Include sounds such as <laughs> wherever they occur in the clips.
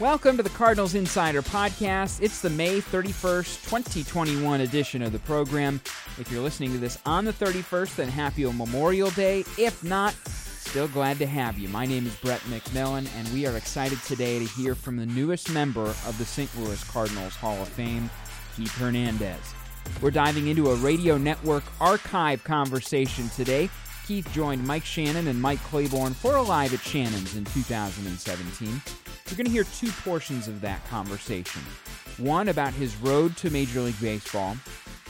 Welcome to the Cardinals Insider Podcast. It's the May 31st, 2021 edition of the program. If you're listening to this on the 31st, then happy Memorial Day. If not, still glad to have you. My name is Brett McMillan, and we are excited today to hear from the newest member of the St. Louis Cardinals Hall of Fame, Keith Hernandez. We're diving into a radio network archive conversation today. Keith joined Mike Shannon and Mike Claiborne for a live at Shannon's in 2017. You're going to hear two portions of that conversation. One about his road to Major League Baseball,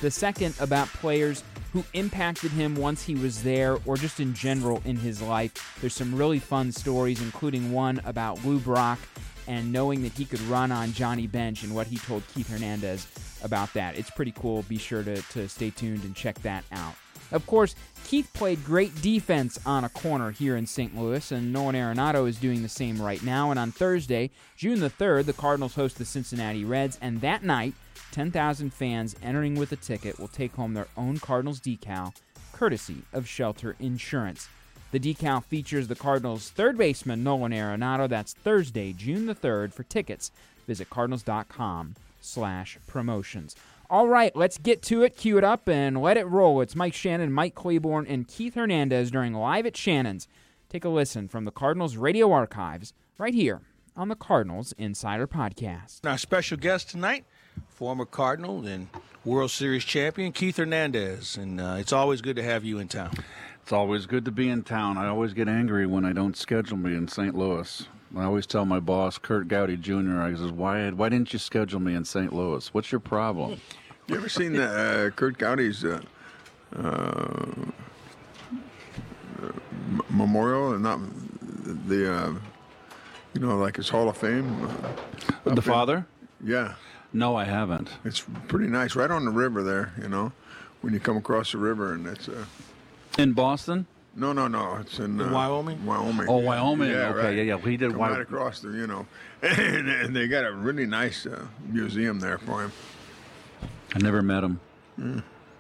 the second about players who impacted him once he was there or just in general in his life. There's some really fun stories, including one about Lou Brock and knowing that he could run on Johnny Bench and what he told Keith Hernandez about that. It's pretty cool. Be sure to, to stay tuned and check that out. Of course, Keith played great defense on a corner here in St. Louis, and Nolan Arenado is doing the same right now. And on Thursday, June the 3rd, the Cardinals host the Cincinnati Reds, and that night, 10,000 fans entering with a ticket will take home their own Cardinals decal, courtesy of Shelter Insurance. The decal features the Cardinals' third baseman, Nolan Arenado. That's Thursday, June the 3rd. For tickets, visit cardinals.com slash promotions. All right, let's get to it. Cue it up and let it roll. It's Mike Shannon, Mike Claiborne, and Keith Hernandez during Live at Shannon's. Take a listen from the Cardinals radio archives right here on the Cardinals Insider Podcast. Our special guest tonight, former Cardinal and World Series champion Keith Hernandez, and uh, it's always good to have you in town. It's always good to be in town. I always get angry when I don't schedule me in St. Louis. I always tell my boss, Curt Gowdy Jr., I says, why, why didn't you schedule me in St. Louis? What's your problem? <laughs> You ever seen the uh, Curt Gowdy's uh, uh, memorial and not the uh, you know like his Hall of Fame? uh, the in- father? Yeah, No, I haven't. it's pretty nice, right on the river there. You know, when you come across the river, and it's uh, In Boston? No, no, no, it's in, uh, Wyoming? Wyoming. Oh. Wyoming. Yeah, Okay, right. yeah, yeah. He did Come Wy- right across there, you know, <laughs> and, and they got a really nice uh, museum there for him. I never met him.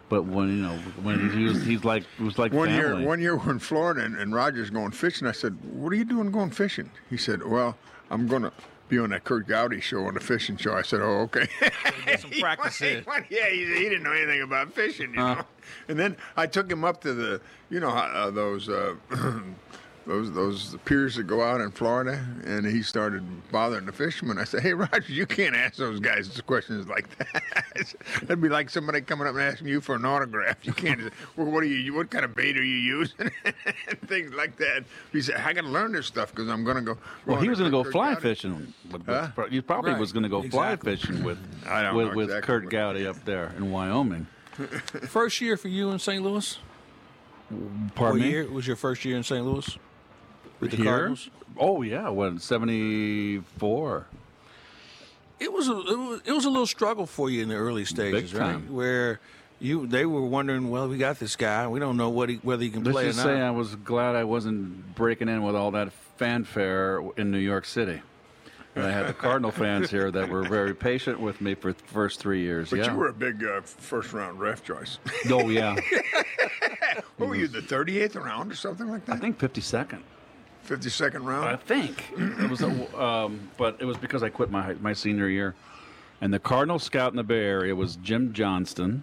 But when you know when he was he's like it was like One family. year, one year we're in Florida, and, and Roger's going fishing. I said, "What are you doing going fishing?" He said, "Well, I'm going be on that Curt Gowdy show on the fishing show." I said, "Oh, okay." <laughs> some <laughs> practice yeah, he, he didn't know anything about fishing, you know. And then I took him up to the, you know, uh, those. <clears throat> Those those piers that go out in Florida, and he started bothering the fishermen. I said, "Hey, <laughs> Roger, you can't ask those guys questions like that. <laughs> That'd be like somebody coming up and asking you for an autograph. You can't. <laughs> well, what are you? What kind of bait are you using? and things like that." He said, "I got to learn this stuff because I'm going to go." well, he was going going to to go fly fishing. With, Huh? He probably Right, was going to go fly exactly. fishing with I don't with, know with Curt Gowdy up there in Wyoming. First year for you in St. Louis? Pardon what me. year was your first year in St. Louis? With the Here? Cardinals? Oh yeah, when seventy four. It was, a, it was it was a little struggle for you in the early stages, right? time. Where you they were wondering, well, we got this guy. We don't know what he, whether he can Let's play or just not. say I was glad I wasn't breaking in with all that fanfare in New York City. And I had the Cardinal fans here that were very patient with me for the first three years. But yeah. you were a big uh, first round ref choice. Oh yeah. <laughs> what were you, the 38th round or something like that? I think fifty second. 52nd round. I think it was, a, um, but it was because I quit my my senior year, and the Cardinal scout in the Bay Area was Jim Johnston,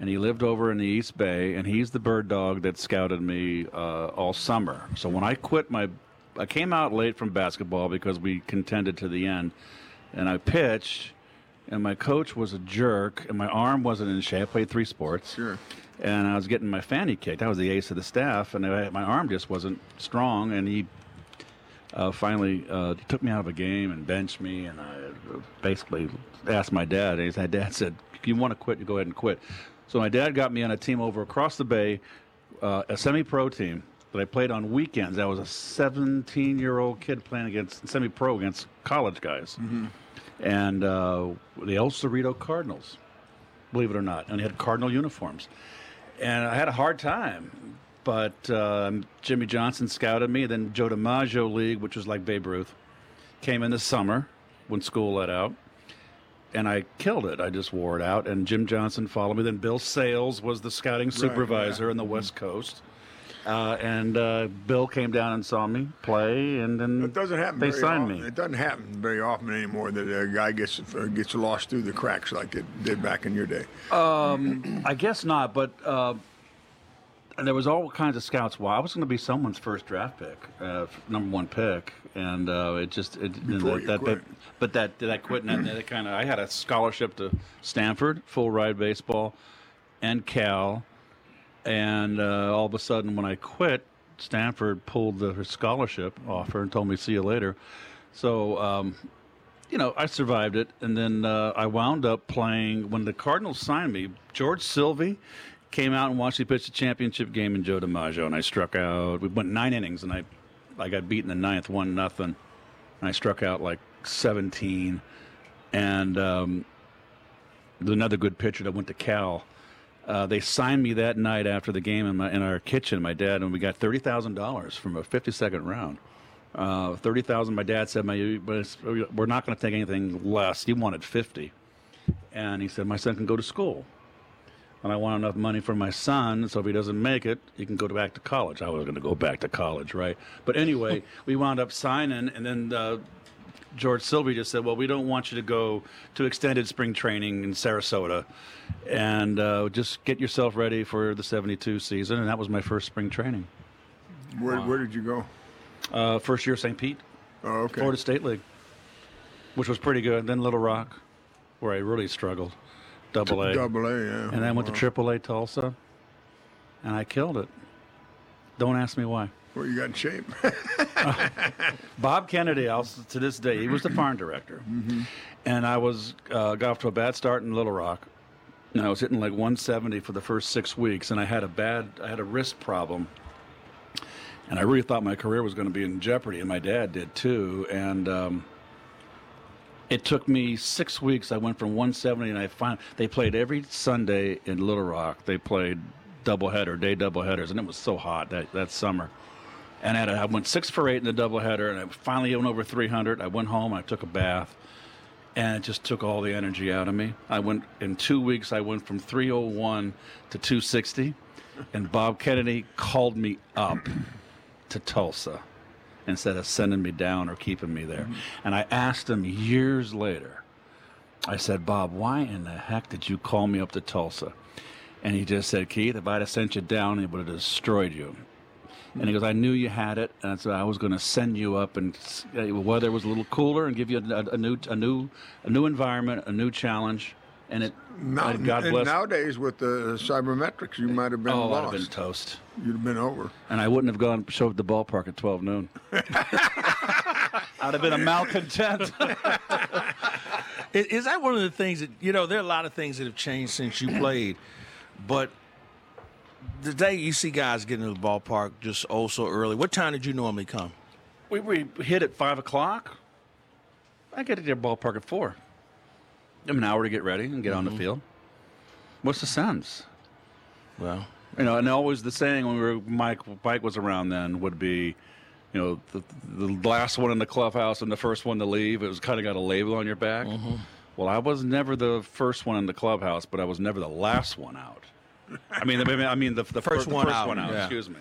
and he lived over in the East Bay, and he's the bird dog that scouted me uh, all summer. So when I quit my, I came out late from basketball because we contended to the end, and I pitched, and my coach was a jerk, and my arm wasn't in shape. I played three sports. Sure. And I was getting my fanny kicked. I was the ace of the staff, and I, my arm just wasn't strong. And he uh, finally uh, took me out of a game and benched me. And I basically asked my dad, and his dad said, "If you want to quit, you go ahead and quit." So my dad got me on a team over across the bay, uh, a semi-pro team that I played on weekends. I was a 17-year-old kid playing against semi-pro against college guys, and uh, the El Cerrito Cardinals, believe it or not, and they had Cardinal uniforms, and I had a hard time. But um, Jimmy Johnson scouted me. Then Joe DiMaggio League, which was like Babe Ruth, came in the summer when school let out and I killed it. I just wore it out. And Jim Johnson followed me. Then Bill Sales was the scouting supervisor yeah. on the West Coast. Uh, and uh, Bill came down and saw me play, and then It doesn't happen. they very signed often. me. It doesn't happen very often anymore that a guy gets uh, gets lost through the cracks like it did back in your day. I guess not, but uh, and there was all kinds of scouts. Well, I was going to be someone's first draft pick, uh, number one pick, and uh, it just it, that, you that, quit. but that that quit and that, kind of I had a scholarship to Stanford, full ride baseball, and Cal, and uh, all of a sudden when I quit, Stanford pulled the scholarship offer and told me see you later. So. Um, you know, I survived it, and then uh, I wound up playing when the Cardinals signed me. George Silvey came out and watched me pitch the championship game in Joe DiMaggio, and I struck out. We went nine innings, and I, I got beaten in the ninth, one nothing, and I struck out like seventeen, and um, another good pitcher that went to Cal. Uh, they signed me that night after the game in, my, in our kitchen, my dad, and we got thirty thousand dollars from a fifty-second round. Uh, thirty thousand. My dad said, "My, we're not going to take anything less." He wanted fifty, and he said, "My son can go to school." And I want enough money for my son, so if he doesn't make it, he can go back to college. I was going to go back to college, right? But anyway, <laughs> we wound up signing, and then uh, George Silvey just said, "Well, we don't want you to go to extended spring training in Sarasota, and uh, just get yourself ready for the '72 season." And that was my first spring training. Where, where did you go? Uh, first year St. Pete, Oh, okay. Florida State League, which was pretty good. Then Little Rock, where I really struggled, Double A, Double A, yeah. and then I went to Triple A Tulsa, and I killed it. Don't ask me why. Well, you got in shape. <laughs> Bob Kennedy, I'll, to this day, he was the farm director, and I was uh, got off to a bad start in Little Rock. And I was hitting like 170 for the first six weeks, and I had a bad, I had a wrist problem, and I really thought my career was going to be in jeopardy, and my dad did too. And um, it took me six weeks. I went from 170, and I found they played every Sunday in Little Rock. They played doubleheader, day doubleheaders, and it was so hot that that summer. And I, a, I went six for eight in the doubleheader, and I finally went over 300. I went home, I took a bath, and it just took all the energy out of me. I went in two weeks. I went from 301 to 260, and Bob Kennedy called me up to Tulsa instead of sending me down or keeping me there. Mm-hmm. And I asked him years later. I said, Bob, why in the heck did you call me up to Tulsa? And he just said, Keith, if I'd have sent you down, it would have destroyed you. And he goes, I knew you had it, and so I was going to send you up, and s- uh, weather was a little cooler, and give you a, a new, a new, a new environment, a new challenge, and it. Now, and God and bless. nowadays with the sabermetrics, you might have been oh, I'd have been toast, You'd have been over. and I wouldn't have gone showed the ballpark at twelve noon. <laughs> I'd have been a malcontent. <laughs> Is, is that one of the things that you know? There are a lot of things that have changed since you played, but the day you see guys getting to the ballpark just oh so early. What time did you normally come? we, we hit at five o'clock. I get to the ballpark at four. I have an hour to get ready and get on the mm-hmm. field. What's the sense? Well, You know, and always the saying when we were Mike Mike was around then would be, you know, the, the last one in the clubhouse and the first one to leave. It was kind of got a label on your back. Mm-hmm. Well, I was never the first one in the clubhouse, but I was never the last one out. I mean, the, I mean the, the First fir- the one first out, one out. yeah. Excuse me.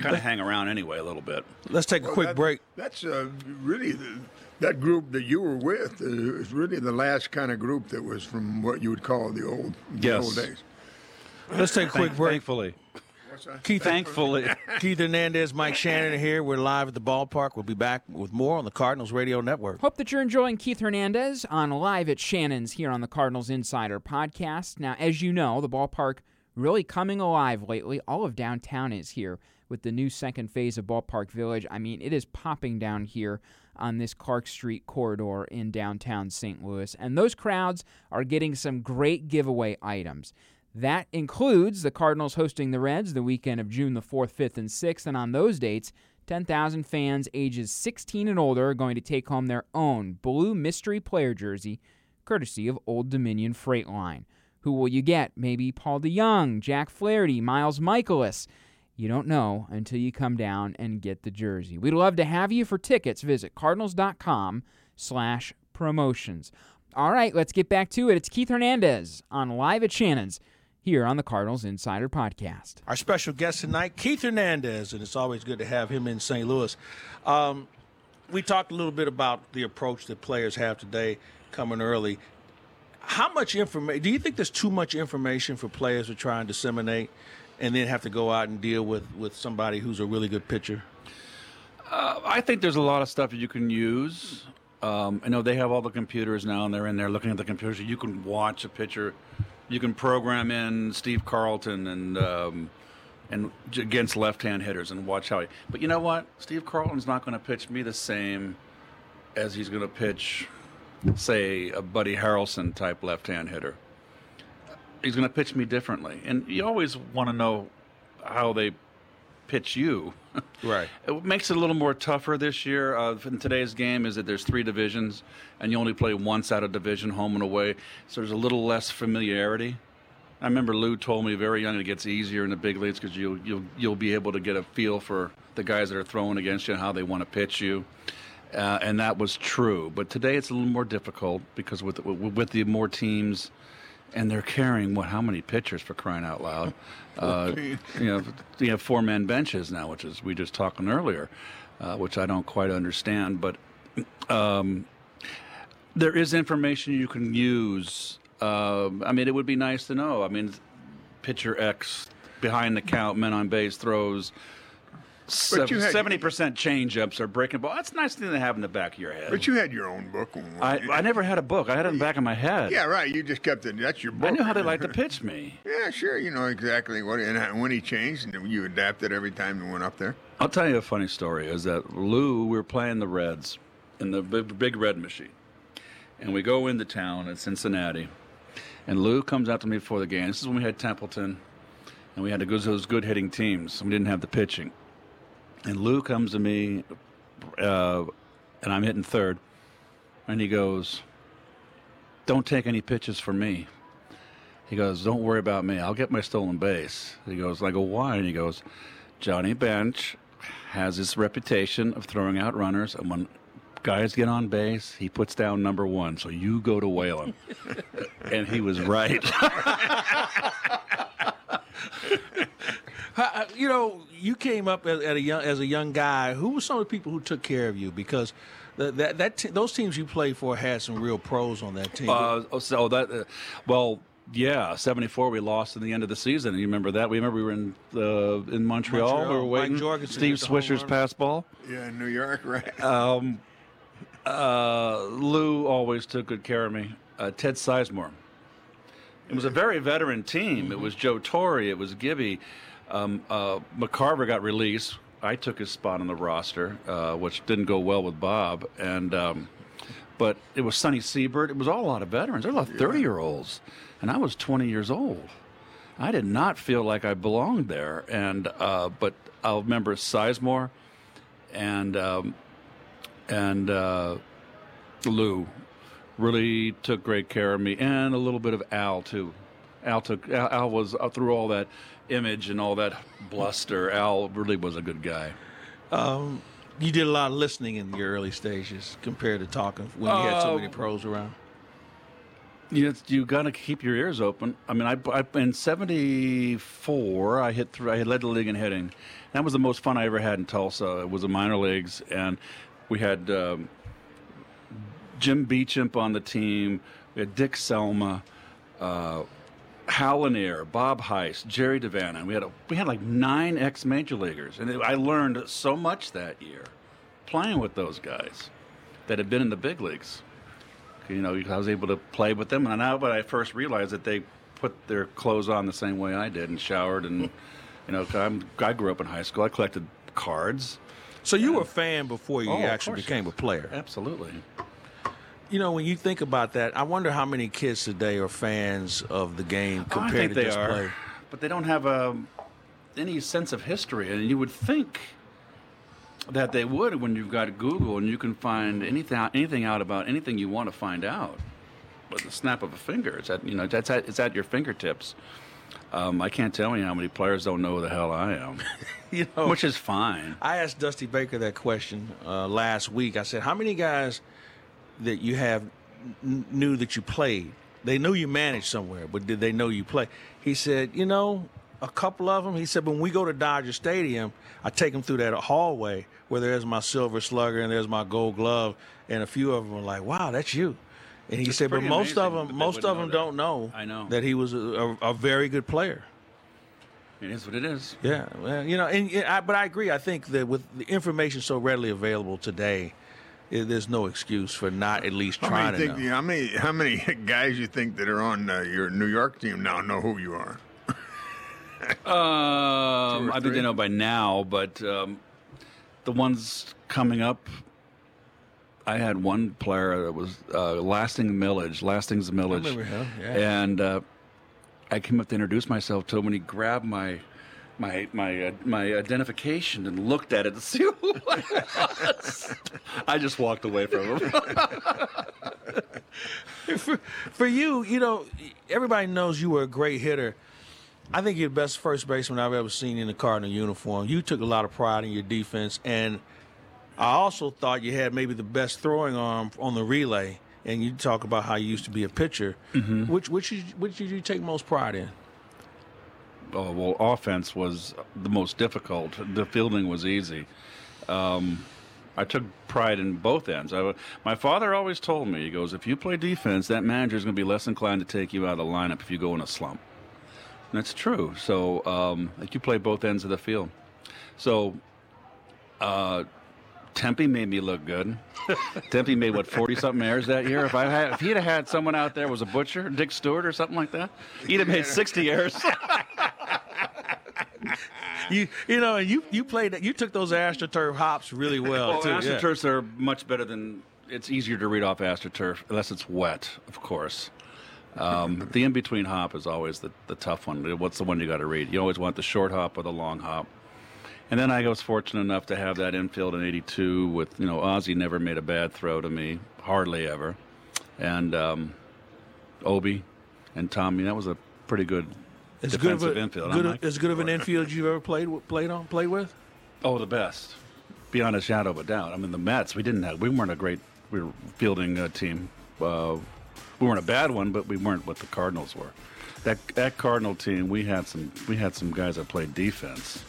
kind of hang around anyway a little bit. let's take a Well, quick that- break. That's uh, really the, that group that you were with uh, is really the last kind of group that was from what you would call the old, the Yes. old days. Let's take a quick Thank- break. Thankfully, Keith, thankfully. Keith Hernandez, Mike Shannon are here. We're live at the ballpark. We'll be back with more on the Cardinals Radio Network. Hope that you're enjoying Keith Hernandez on Live at Shannon's here on the Cardinals Insider podcast. Now, as you know, the ballpark really coming alive lately. All of downtown is here with the new second phase of Ballpark Village. I mean, it is popping down here on this Clark Street corridor in downtown St. Louis. And those crowds are getting some great giveaway items. That includes the Cardinals hosting the Reds the weekend of June the 4th, 5th, and 6th. And on those dates, 10,000 fans ages 16 and older are going to take home their own blue mystery player jersey, courtesy of Old Dominion Freight Line. Who will you get? Maybe Paul DeJong, Jack Flaherty, Miles Mikolas. You don't know until you come down and get the jersey. We'd love to have you for tickets. Visit cardinals.com slash promotions. All right, let's get back to it. It's Keith Hernandez on Live at Shannon's here on the Cardinals Insider Podcast. Our special guest tonight, Keith Hernandez, and it's always good to have him in St. Louis. Um, we talked a little bit about the approach that players have today coming early. How much information do you think there's too much information for players to try and disseminate and then have to go out and deal with, with somebody who's a really good pitcher? Uh, I think there's a lot of stuff that you can use. Um, I know they have all the computers now, and they're in there looking at the computers. You can watch a pitcher. You can program in Steve Carlton and um, and against left-hand hitters and watch how he. But you know what? Steve Carlton's not going to pitch me the same as he's going to pitch, say, a Buddy Harrelson type left-hand hitter. He's going to pitch me differently, and you always want to know how they pitch you. <laughs> Right. It makes it a little more tougher this year. Uh, in today's game, is that there's three divisions, and you only play once out of division, home and away. So there's a little less familiarity. I remember Lou told me very young it gets easier in the big leagues because you you'll you'll be able to get a feel for the guys that are throwing against you and how they want to pitch you. Uh, and that was true. But today it's a little more difficult because with with the more teams, and they're carrying what? How many pitchers for crying out loud? <laughs> Uh, you know, you have four man benches now, which is we just talking earlier, uh, which I don't quite understand. But um, there is information you can use. Um, I mean, it would be nice to know. I mean, pitcher X behind the count, men on base throws. Seventy percent change ups are breaking ball. That's a nice thing to have in the back of your head. But you had your own book. when- I, I never had a book. I had it in the back of my head. Yeah, right. You just kept it. That's your book. I knew how they like to pitch me. Yeah, sure. You know exactly what and when he changed, and you adapted every time you went up there. I'll tell you a funny story. Is that Lou? We were playing the Reds in the big, big red machine, and we go into town at Cincinnati, and Lou comes out to me before the game. This is when we had Templeton, and we had to go to those good hitting teams. We didn't have the pitching, and Lou comes to me, uh, and I'm hitting third, and he goes, "Don't take any pitches for me." He goes, "Don't worry about me. I'll get my stolen base." He goes, "I go why?" And he goes, "Johnny Bench has this reputation of throwing out runners, and when guys get on base, he puts down number one. So you go to Whalen. <laughs> and he was right. <laughs> How- You know, you came up as, at a young as a young guy. Who were some of the people who took care of you? Because the, that that te- those teams you played for had some real pros on that team. Uh, oh, so that, uh, well, yeah, '74 we lost in the end of the season. You remember that? We remember we were in uh, in Montreal. Montreal, We were waiting. Jorgensen Steve hit the Swisher's pass ball. Yeah, in New York, right? <laughs> Um, uh, Lou always took good care of me. Uh, Ted Sizemore. It was a very veteran team. It was Joe Torre. It was Gibby. Um, uh, McCarver got released. I took his spot on the roster, uh, which didn't go well with Bob. And um, but it was Sonny Siebert. It was all a lot of veterans. There were a lot of thirty-year-olds, and I was twenty years old. I did not feel like I belonged there. And uh, but I'll remember Sizemore and um, and uh, Lou really took great care of me, and a little bit of Al too. Al took Al, Al was uh, through all that image and all that bluster. Al really was a good guy. Um, you did a lot of listening in your early stages compared to talking when you had so many pros around. You you got to keep your ears open. I mean, I, I in '74 I hit through. I had led the league in hitting. That was the most fun I ever had in Tulsa. It was the minor leagues, and we had um, Jim Beauchamp on the team. We had Dick Selma, uh, Hal Bob Heiss, Jerry DaVanon. We had a, we had like nine ex major leaguers, and it, I learned so much that year playing with those guys that had been in the big leagues you know, I was able to play with them. And now, when I first realized that they put their clothes on the same way I did and showered and <laughs> you know, I'm, I grew up in high school. I collected cards. So you were a fan before you Oh, actually became a player. Absolutely. You know, when you think about that, I wonder how many kids today are fans of the game Oh, I compared think to they just are, play. but they don't have um any sense of history, and you would think that they would when you've got Google and you can find anything anything out about anything you want to find out with the snap of a finger. It's at you know that's at, it's at your fingertips. Um, I can't tell you how many players don't know who the hell I am, <laughs> You know, which is fine. I asked Dusty Baker that question uh, last week. I said, "How many guys that you have n- knew that you played? They knew you managed somewhere, but did they know you play?" He said, "You know, a couple of them." He said, "When we go to Dodger Stadium, I take them through that hallway where there's my silver slugger and there's my gold glove, and a few of them are like, "Wow, that's you." And he It's said, "But most of amazing them, most of them that. don't know, I know. that he was a, a, a very good player." It is what it is. Yeah, well, you know, and, and I, but I agree. I think that with the information so readily available today, there's no excuse for not at least How trying many, to think, know. how many how many <laughs> guys you think that are on uh, your New York team now know who you are? <laughs> Um, I think they know by now, but um, the ones coming up, I had one player that was uh, Lasting Milledge. Lastings Milledge. remember him, yeah. And uh, I came up to introduce myself to him, and he grabbed my my my uh, my identification and looked at it to see <laughs> who I was. I just walked away from him. <laughs> for, for you, you know, everybody knows you were a great hitter. I think you're the best first baseman I've ever seen in the Cardinal uniform. You took a lot of pride in your defense, and I also thought you had maybe the best throwing arm on the relay. And you talk about how you used to be a pitcher. Which which did you- which did you take most pride in? Oh, well, offense was the most difficult. The fielding was easy. Um, I took pride in both ends. I, my father always told me, he goes, if you play defense, that manager is going to be less inclined to take you out of the lineup if you go in a slump. And that's true. So, um, like you play both ends of the field. So, uh, Tempe made me look good. <laughs> Tempe made what forty something errors that year. If I had, if he'd have had someone out there was a butcher, Dick Stuart or something like that, he'd have made sixty errors. <laughs> <laughs> You you know, and you you played that. You took those AstroTurf hops really <laughs> well Well, too. yeah. astroturfs are much better than. It's easier to read off astroturf unless it's wet, of course. Um, the in between hop is always the, the tough one. What's the one you got to read? You always want the short hop or the long hop. And then I was fortunate enough to have that infield in '82 with you know Ozzie never made a bad throw to me, hardly ever, and um, Obi and Tommy. That was a pretty good As good of a, infield. good like, as good of an infield you've ever played played on played with. Oh, the best, beyond a shadow of a doubt. I mean, the Mets. We didn't have. We weren't a great. We were fielding uh, team. Uh, we weren't a bad one, but we weren't what the Cardinals were. That that Cardinal team, we had some. We had some guys that played defense.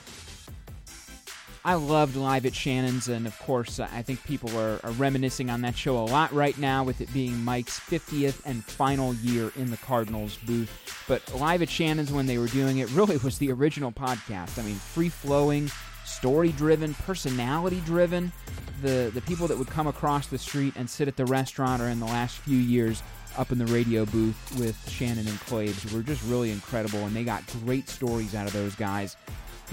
I loved Live at Shannon's, and of course, I think people are, are reminiscing on that show a lot right now with it being Mike's 50th and final year in the Cardinals booth. But Live at Shannon's, when they were doing it, <laughs> really was the original podcast. I mean, free flowing, story driven, personality driven. The, the people that would come across the street and sit at the restaurant or in the last few years up in the radio booth with Shannon and Claves were just really incredible, and they got great stories out of those guys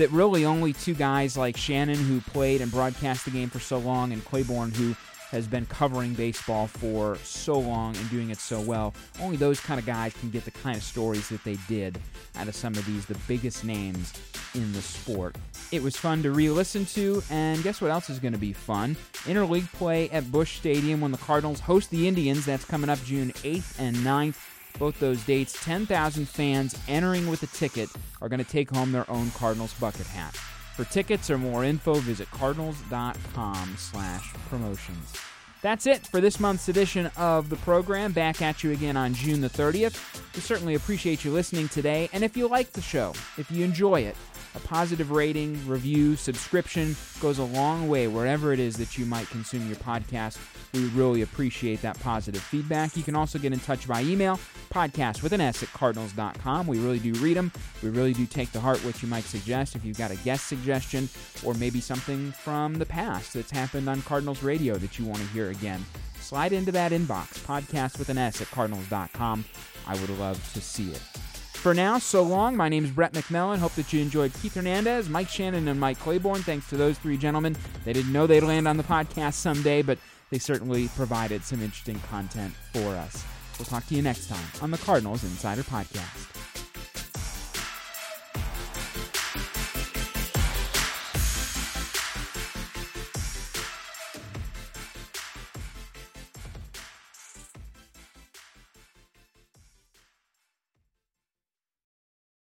that really only two guys like Shannon, who played and broadcast the game for so long, and Claiborne, who has been covering baseball for so long and doing it so well, only those kind of guys can get the kind of stories that they did out of some of these, the biggest names in the sport. It was fun to re listen to, and guess what else is going to be fun? Interleague play at Busch Stadium when the Cardinals host the Indians. That's coming up June 8th and 9th both those dates 10,000 fans entering with a ticket are going to take home their own Cardinals bucket hat. For tickets or more info, visit cardinals.com slash promotions. That's it for this month's edition of the program. Back at you again on June the 30th. We certainly appreciate you listening today. And if you like the show, if you enjoy it, a positive rating, review, subscription goes a long way wherever it is that you might consume your podcast. We really appreciate that positive feedback. You can also get in touch by email, podcast with an S at cardinals.com. We really do read them. We really do take to heart what you might suggest. If you've got a guest suggestion or maybe something from the past that's happened on Cardinals radio that you want to hear again, slide into that inbox, podcast with an S at cardinals.com. I would love to see it. For now, so long. My name is Brett McMillan. Hope that you enjoyed Keith Hernandez, Mike Shannon, and Mike Claiborne. Thanks to those three gentlemen. They didn't know they'd land on the podcast someday, but they certainly provided some interesting content for us. We'll talk to you next time on the Cardinals Insider Podcast.